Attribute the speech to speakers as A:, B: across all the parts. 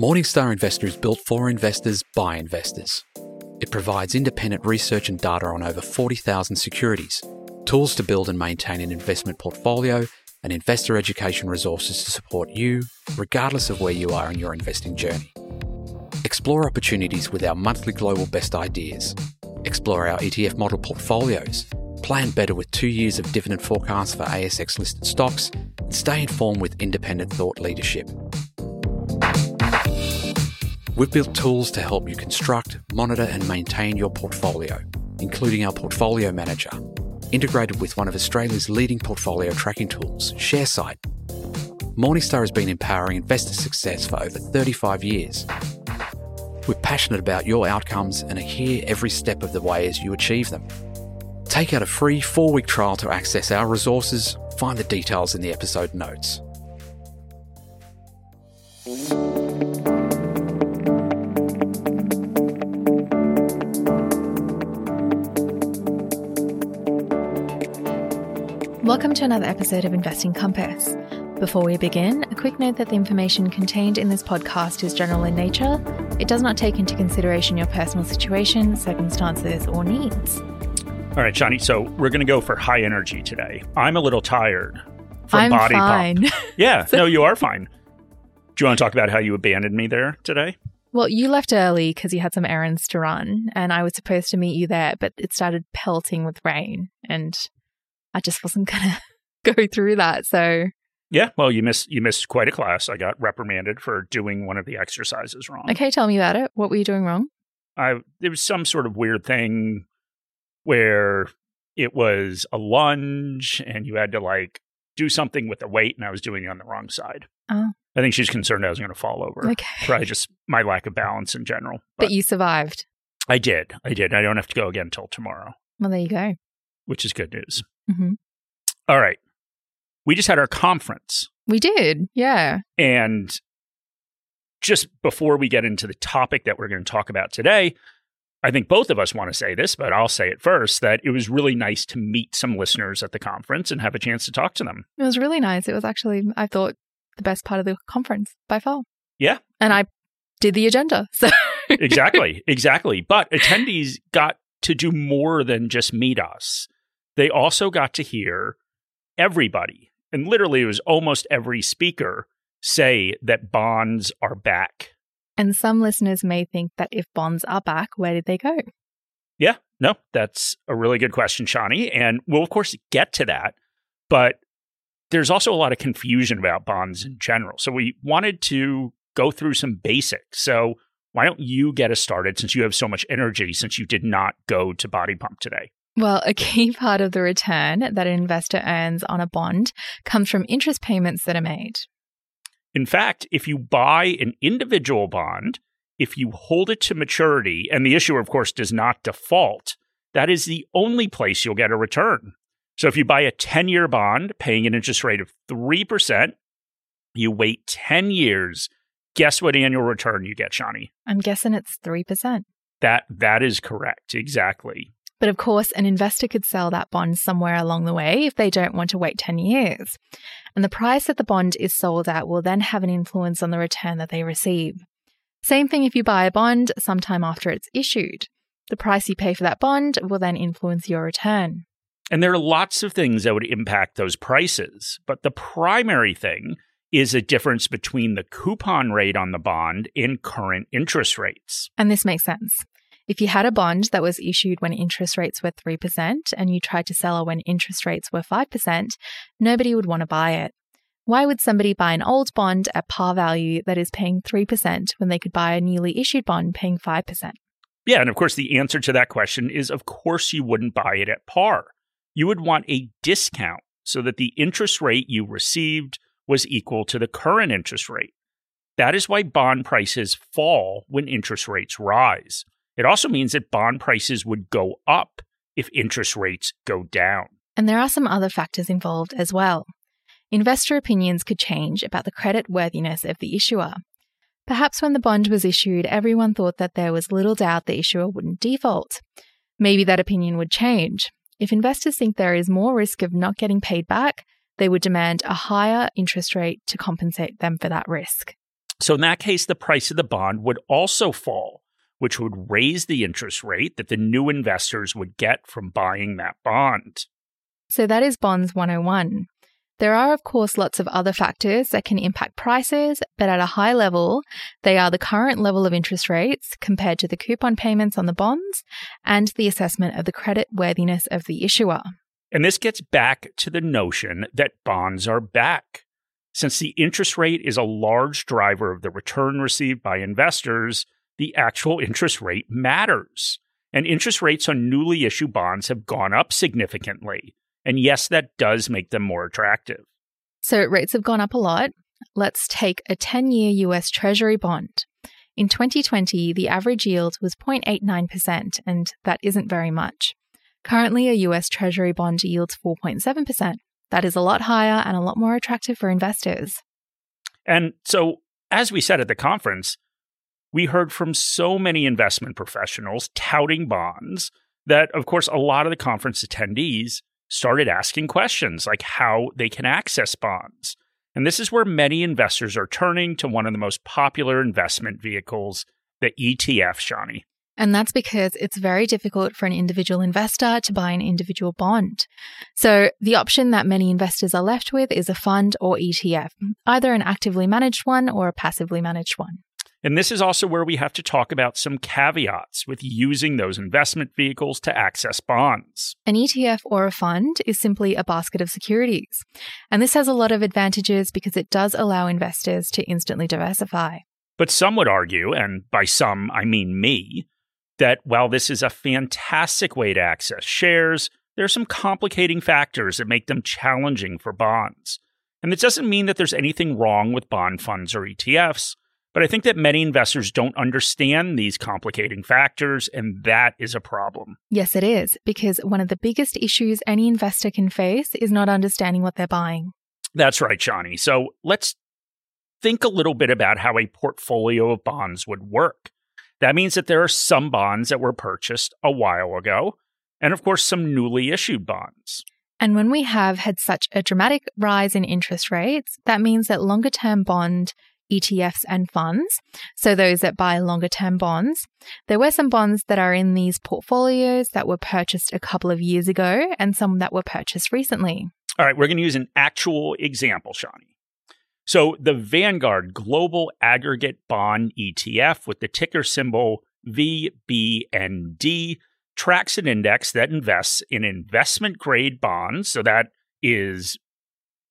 A: Morningstar Investor is built for investors by investors. It provides independent research and data on over 40,000 securities, tools to build and maintain an investment portfolio, and investor education resources to support you, regardless of where you are in your investing journey. Explore opportunities with our monthly global best ideas. Explore our ETF model portfolios. Plan better with two years of dividend forecasts for ASX listed stocks and stay informed with independent thought leadership. We've built tools to help you construct, monitor, and maintain your portfolio, including our Portfolio Manager, integrated with one of Australia's leading portfolio tracking tools, Sharesight. Morningstar has been empowering investor success for over 35 years. We're passionate about your outcomes and are here every step of the way as you achieve them. Take out a free four week trial to access our resources. Find the details in the episode notes.
B: Welcome to another episode of Investing Compass. Before we begin, a quick note that the information contained in this podcast is general in nature. It does not take into consideration your personal situation, circumstances, or needs.
C: All right, Shani. So we're going to go for high energy today. I'm a little tired from
B: I'm
C: body
B: fine.
C: pump. Yeah, no, you are fine. Do you want to talk about how you abandoned me there today?
B: Well, you left early because you had some errands to run, and I was supposed to meet you there, but it started pelting with rain, and I just wasn't going to go through that. So,
C: Yeah, well, you missed you missed quite a class. I got reprimanded for doing one of the exercises wrong.
B: okay, tell me about it. What were you doing wrong?
C: I there was some sort of weird thing where it was a lunge and you had to like do something with the weight, and I was doing it on the wrong side.
B: Oh.
C: I think she's concerned I was going to fall over.
B: Okay.
C: Probably just my lack of balance in general.
B: But you survived.
C: I did. I did. I don't have to go again until tomorrow,
B: Well, there you go.
C: which is good news.
B: Hmm
C: All right. We just had our conference.
B: We did. Yeah.
C: And just before we get into the topic that we're going to talk about today, I think both of us want to say this, but I'll say it first that it was really nice to meet some listeners at the conference and have a chance to talk to them.
B: It was really nice. It was actually, I thought, the best part of the conference by far.
C: Yeah.
B: And I did the agenda. So,
C: exactly, exactly. But attendees got to do more than just meet us. They also got to hear everybody, and literally it was almost every speaker say that bonds are back.
B: and some listeners may think that if bonds are back, where did they go?
C: Yeah, no, that's a really good question, Shani. And we'll, of course, get to that. But there's also a lot of confusion about bonds in general. So we wanted to go through some basics. So why don't you get us started since you have so much energy since you did not go to Body Pump today?
B: Well, a key part of the return that an investor earns on a bond comes from interest payments that are made.
C: In fact, if you buy an individual bond, if you hold it to maturity, and the issuer, of course, does not default, that is the only place you'll get a return. So if you buy a 10 year bond paying an interest rate of 3%, you wait 10 years. Guess what annual return you get, Shani?
B: I'm guessing it's 3%.
C: That that is correct. Exactly.
B: But of course, an investor could sell that bond somewhere along the way if they don't want to wait 10 years. And the price that the bond is sold at will then have an influence on the return that they receive. Same thing if you buy a bond sometime after it's issued. The price you pay for that bond will then influence your return.
C: And there are lots of things that would impact those prices. But the primary thing is a difference between the coupon rate on the bond and current interest rates.
B: And this makes sense. If you had a bond that was issued when interest rates were 3% and you tried to sell it when interest rates were 5%, nobody would want to buy it. Why would somebody buy an old bond at par value that is paying 3% when they could buy a newly issued bond paying 5%?
C: Yeah, and of course, the answer to that question is of course you wouldn't buy it at par. You would want a discount so that the interest rate you received was equal to the current interest rate. That is why bond prices fall when interest rates rise. It also means that bond prices would go up if interest rates go down.
B: And there are some other factors involved as well. Investor opinions could change about the credit worthiness of the issuer. Perhaps when the bond was issued, everyone thought that there was little doubt the issuer wouldn't default. Maybe that opinion would change. If investors think there is more risk of not getting paid back, they would demand a higher interest rate to compensate them for that risk.
C: So, in that case, the price of the bond would also fall, which would raise the interest rate that the new investors would get from buying that bond.
B: So, that is Bonds 101. There are, of course, lots of other factors that can impact prices, but at a high level, they are the current level of interest rates compared to the coupon payments on the bonds and the assessment of the credit worthiness of the issuer.
C: And this gets back to the notion that bonds are back. Since the interest rate is a large driver of the return received by investors, the actual interest rate matters. And interest rates on newly issued bonds have gone up significantly. And yes, that does make them more attractive.
B: So rates have gone up a lot. Let's take a 10 year US Treasury bond. In 2020, the average yield was 0.89%, and that isn't very much. Currently, a US Treasury bond yields 4.7%. That is a lot higher and a lot more attractive for investors.
C: And so, as we said at the conference, we heard from so many investment professionals touting bonds that, of course, a lot of the conference attendees started asking questions like how they can access bonds. And this is where many investors are turning to one of the most popular investment vehicles, the ETF, Shani.
B: And that's because it's very difficult for an individual investor to buy an individual bond. So the option that many investors are left with is a fund or ETF, either an actively managed one or a passively managed one.
C: And this is also where we have to talk about some caveats with using those investment vehicles to access bonds.
B: An ETF or a fund is simply a basket of securities. And this has a lot of advantages because it does allow investors to instantly diversify.
C: But some would argue, and by some I mean me, that while this is a fantastic way to access shares, there are some complicating factors that make them challenging for bonds. And this doesn't mean that there's anything wrong with bond funds or ETFs. But I think that many investors don't understand these complicating factors, and that is a problem.
B: Yes, it is, because one of the biggest issues any investor can face is not understanding what they're buying.
C: That's right, Shani. So let's think a little bit about how a portfolio of bonds would work. That means that there are some bonds that were purchased a while ago, and of course, some newly issued bonds.
B: And when we have had such a dramatic rise in interest rates, that means that longer term bond ETFs and funds, so those that buy longer term bonds. There were some bonds that are in these portfolios that were purchased a couple of years ago and some that were purchased recently.
C: All right, we're going to use an actual example, Shani. So the Vanguard Global Aggregate Bond ETF with the ticker symbol VBND tracks an index that invests in investment grade bonds. So that is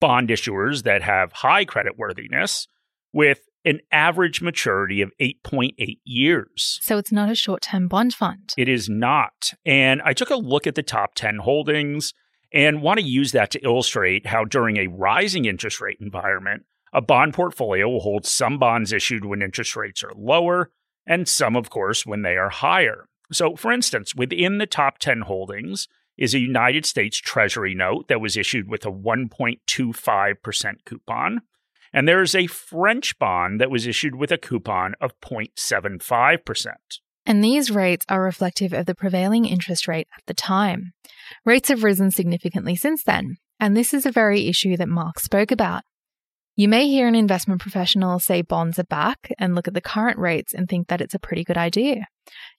C: bond issuers that have high credit worthiness with an average maturity of 8.8 years.
B: So it's not a short term bond fund.
C: It is not. And I took a look at the top 10 holdings and want to use that to illustrate how during a rising interest rate environment, a bond portfolio will hold some bonds issued when interest rates are lower and some, of course, when they are higher. So, for instance, within the top 10 holdings is a United States Treasury note that was issued with a 1.25% coupon. And there is a French bond that was issued with a coupon of 0.75%.
B: And these rates are reflective of the prevailing interest rate at the time. Rates have risen significantly since then, and this is a very issue that Mark spoke about. You may hear an investment professional say bonds are back and look at the current rates and think that it's a pretty good idea.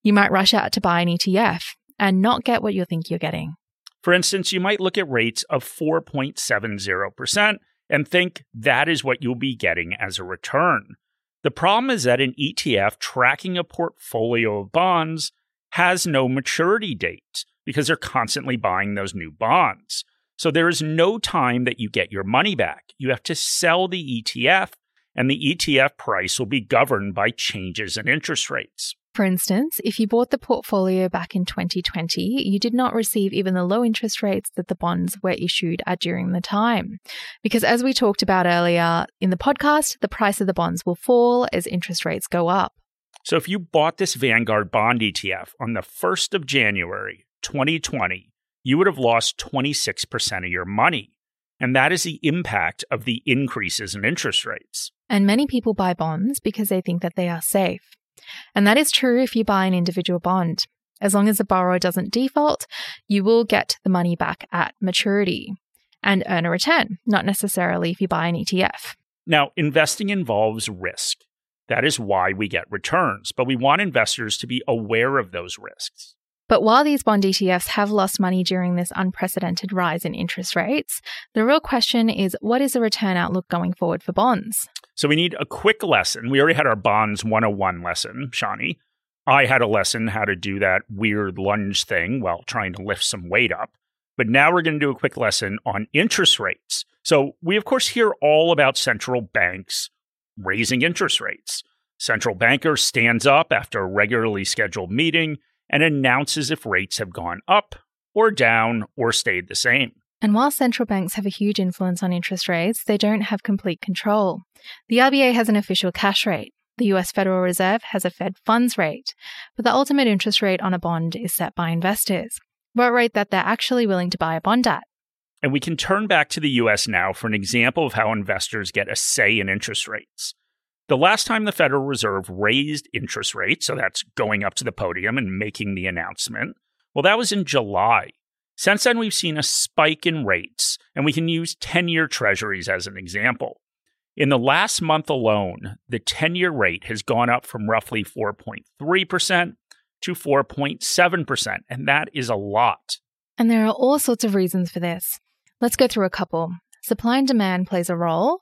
B: You might rush out to buy an ETF and not get what you think you're getting.
C: For instance, you might look at rates of 4.70% and think that is what you'll be getting as a return. The problem is that an ETF tracking a portfolio of bonds has no maturity date because they're constantly buying those new bonds. So there is no time that you get your money back. You have to sell the ETF, and the ETF price will be governed by changes in interest rates.
B: For instance, if you bought the portfolio back in 2020, you did not receive even the low interest rates that the bonds were issued at during the time. Because as we talked about earlier in the podcast, the price of the bonds will fall as interest rates go up.
C: So if you bought this Vanguard bond ETF on the 1st of January 2020, you would have lost 26% of your money. And that is the impact of the increases in interest rates.
B: And many people buy bonds because they think that they are safe. And that is true if you buy an individual bond. As long as the borrower doesn't default, you will get the money back at maturity and earn a return, not necessarily if you buy an ETF.
C: Now, investing involves risk. That is why we get returns, but we want investors to be aware of those risks.
B: But while these bond ETFs have lost money during this unprecedented rise in interest rates, the real question is what is the return outlook going forward for bonds?
C: So we need a quick lesson. We already had our bonds 101 lesson, Shani. I had a lesson how to do that weird lunge thing while trying to lift some weight up. But now we're going to do a quick lesson on interest rates. So we, of course, hear all about central banks raising interest rates. Central banker stands up after a regularly scheduled meeting and announces if rates have gone up or down or stayed the same.
B: And while central banks have a huge influence on interest rates, they don't have complete control. The RBA has an official cash rate. The US Federal Reserve has a Fed funds rate, but the ultimate interest rate on a bond is set by investors, what rate that they're actually willing to buy a bond at.
C: And we can turn back to the US now for an example of how investors get a say in interest rates. The last time the Federal Reserve raised interest rates, so that's going up to the podium and making the announcement, well, that was in July. Since then, we've seen a spike in rates, and we can use 10 year treasuries as an example. In the last month alone, the 10 year rate has gone up from roughly 4.3% to 4.7%, and that is a lot.
B: And there are all sorts of reasons for this. Let's go through a couple. Supply and demand plays a role,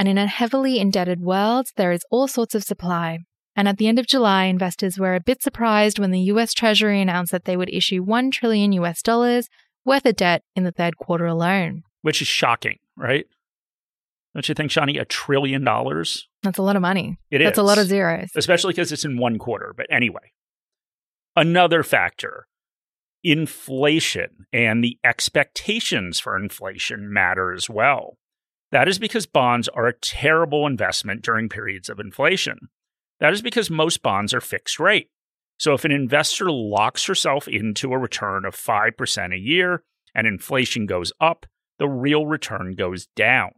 B: and in a heavily indebted world, there is all sorts of supply. And at the end of July, investors were a bit surprised when the US Treasury announced that they would issue 1 trillion US dollars worth of debt in the third quarter alone.
C: Which is shocking, right? Don't you think, Shani? A trillion dollars?
B: That's a lot of money.
C: It
B: That's
C: is.
B: a lot of zeros.
C: Especially because it's in one quarter. But anyway, another factor inflation and the expectations for inflation matter as well. That is because bonds are a terrible investment during periods of inflation. That is because most bonds are fixed rate. So if an investor locks herself into a return of 5% a year and inflation goes up, the real return goes down.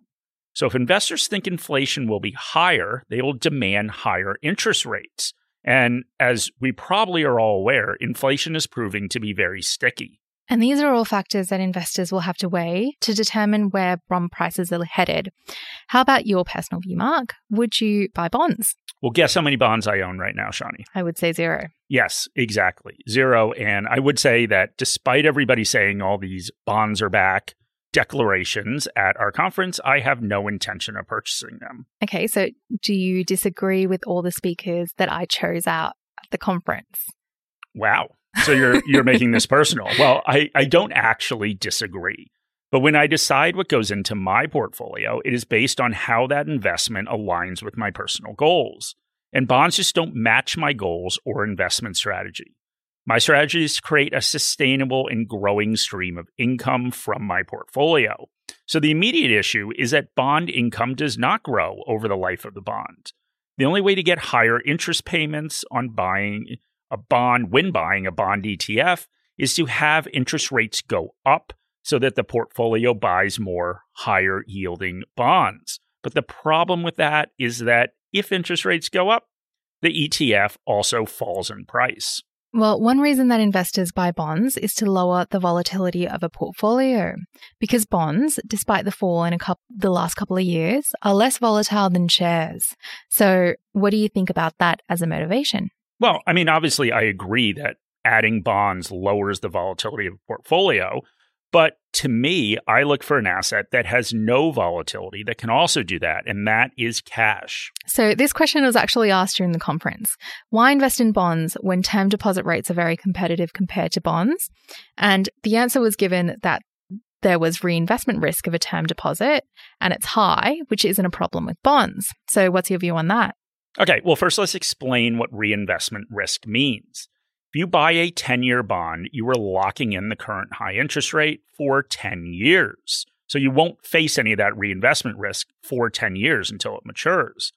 C: So if investors think inflation will be higher, they will demand higher interest rates. And as we probably are all aware, inflation is proving to be very sticky.
B: And these are all factors that investors will have to weigh to determine where bond prices are headed. How about your personal view, Mark? Would you buy bonds?
C: Well, guess how many bonds I own right now, Shani?
B: I would say zero.
C: Yes, exactly. Zero. And I would say that despite everybody saying all these bonds are back, declarations at our conference, I have no intention of purchasing them.
B: Okay, so do you disagree with all the speakers that I chose out at the conference?
C: Wow. So you're you're making this personal. Well, I, I don't actually disagree. But when I decide what goes into my portfolio, it is based on how that investment aligns with my personal goals. And bonds just don't match my goals or investment strategy. My strategy is to create a sustainable and growing stream of income from my portfolio. So the immediate issue is that bond income does not grow over the life of the bond. The only way to get higher interest payments on buying a bond when buying a bond ETF is to have interest rates go up so that the portfolio buys more higher yielding bonds. But the problem with that is that if interest rates go up, the ETF also falls in price.
B: Well, one reason that investors buy bonds is to lower the volatility of a portfolio because bonds, despite the fall in couple, the last couple of years, are less volatile than shares. So, what do you think about that as a motivation?
C: Well, I mean, obviously, I agree that adding bonds lowers the volatility of a portfolio. But to me, I look for an asset that has no volatility that can also do that, and that is cash.
B: So, this question was actually asked during the conference Why invest in bonds when term deposit rates are very competitive compared to bonds? And the answer was given that there was reinvestment risk of a term deposit and it's high, which isn't a problem with bonds. So, what's your view on that?
C: Okay, well, first let's explain what reinvestment risk means. If you buy a 10 year bond, you are locking in the current high interest rate for 10 years. So you won't face any of that reinvestment risk for 10 years until it matures.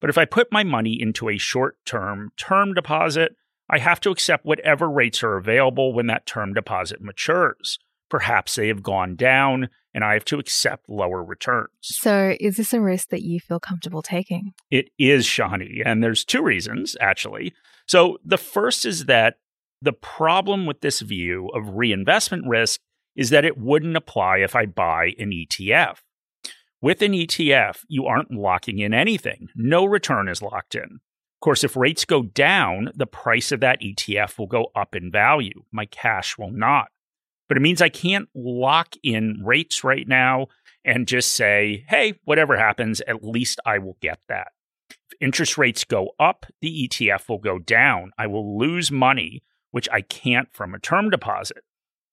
C: But if I put my money into a short term term deposit, I have to accept whatever rates are available when that term deposit matures. Perhaps they have gone down and I have to accept lower returns.
B: So, is this a risk that you feel comfortable taking?
C: It is, Shani. And there's two reasons, actually. So, the first is that the problem with this view of reinvestment risk is that it wouldn't apply if I buy an ETF. With an ETF, you aren't locking in anything. No return is locked in. Of course, if rates go down, the price of that ETF will go up in value. My cash will not. But it means I can't lock in rates right now and just say, hey, whatever happens, at least I will get that. If interest rates go up, the ETF will go down. I will lose money, which I can't from a term deposit.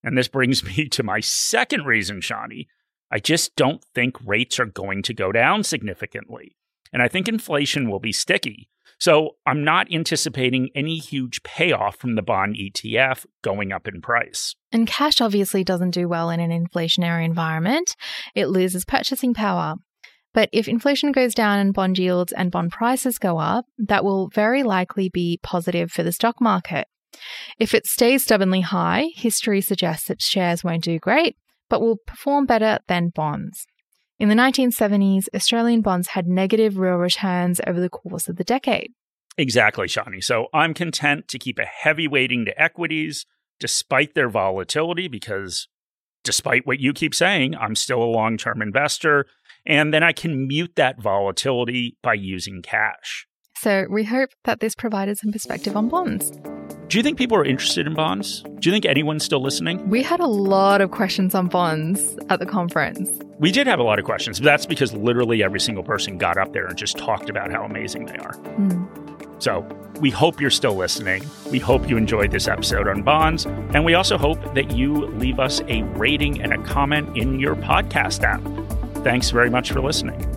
C: And this brings me to my second reason, Shani. I just don't think rates are going to go down significantly. And I think inflation will be sticky. So I'm not anticipating any huge payoff from the bond ETF going up in price.
B: And cash obviously doesn't do well in an inflationary environment. It loses purchasing power. But if inflation goes down and bond yields and bond prices go up, that will very likely be positive for the stock market. If it stays stubbornly high, history suggests that shares won't do great, but will perform better than bonds. In the 1970s, Australian bonds had negative real returns over the course of the decade.
C: Exactly, Shani. So I'm content to keep a heavy weighting to equities despite their volatility because despite what you keep saying, I'm still a long term investor. And then I can mute that volatility by using cash.
B: So we hope that this provided some perspective on bonds.
C: Do you think people are interested in bonds? Do you think anyone's still listening?
B: We had a lot of questions on bonds at the conference.
C: We did have a lot of questions, but that's because literally every single person got up there and just talked about how amazing they are. Mm. So we hope you're still listening. We hope you enjoyed this episode on bonds. And we also hope that you leave us a rating and a comment in your podcast app. Thanks very much for listening.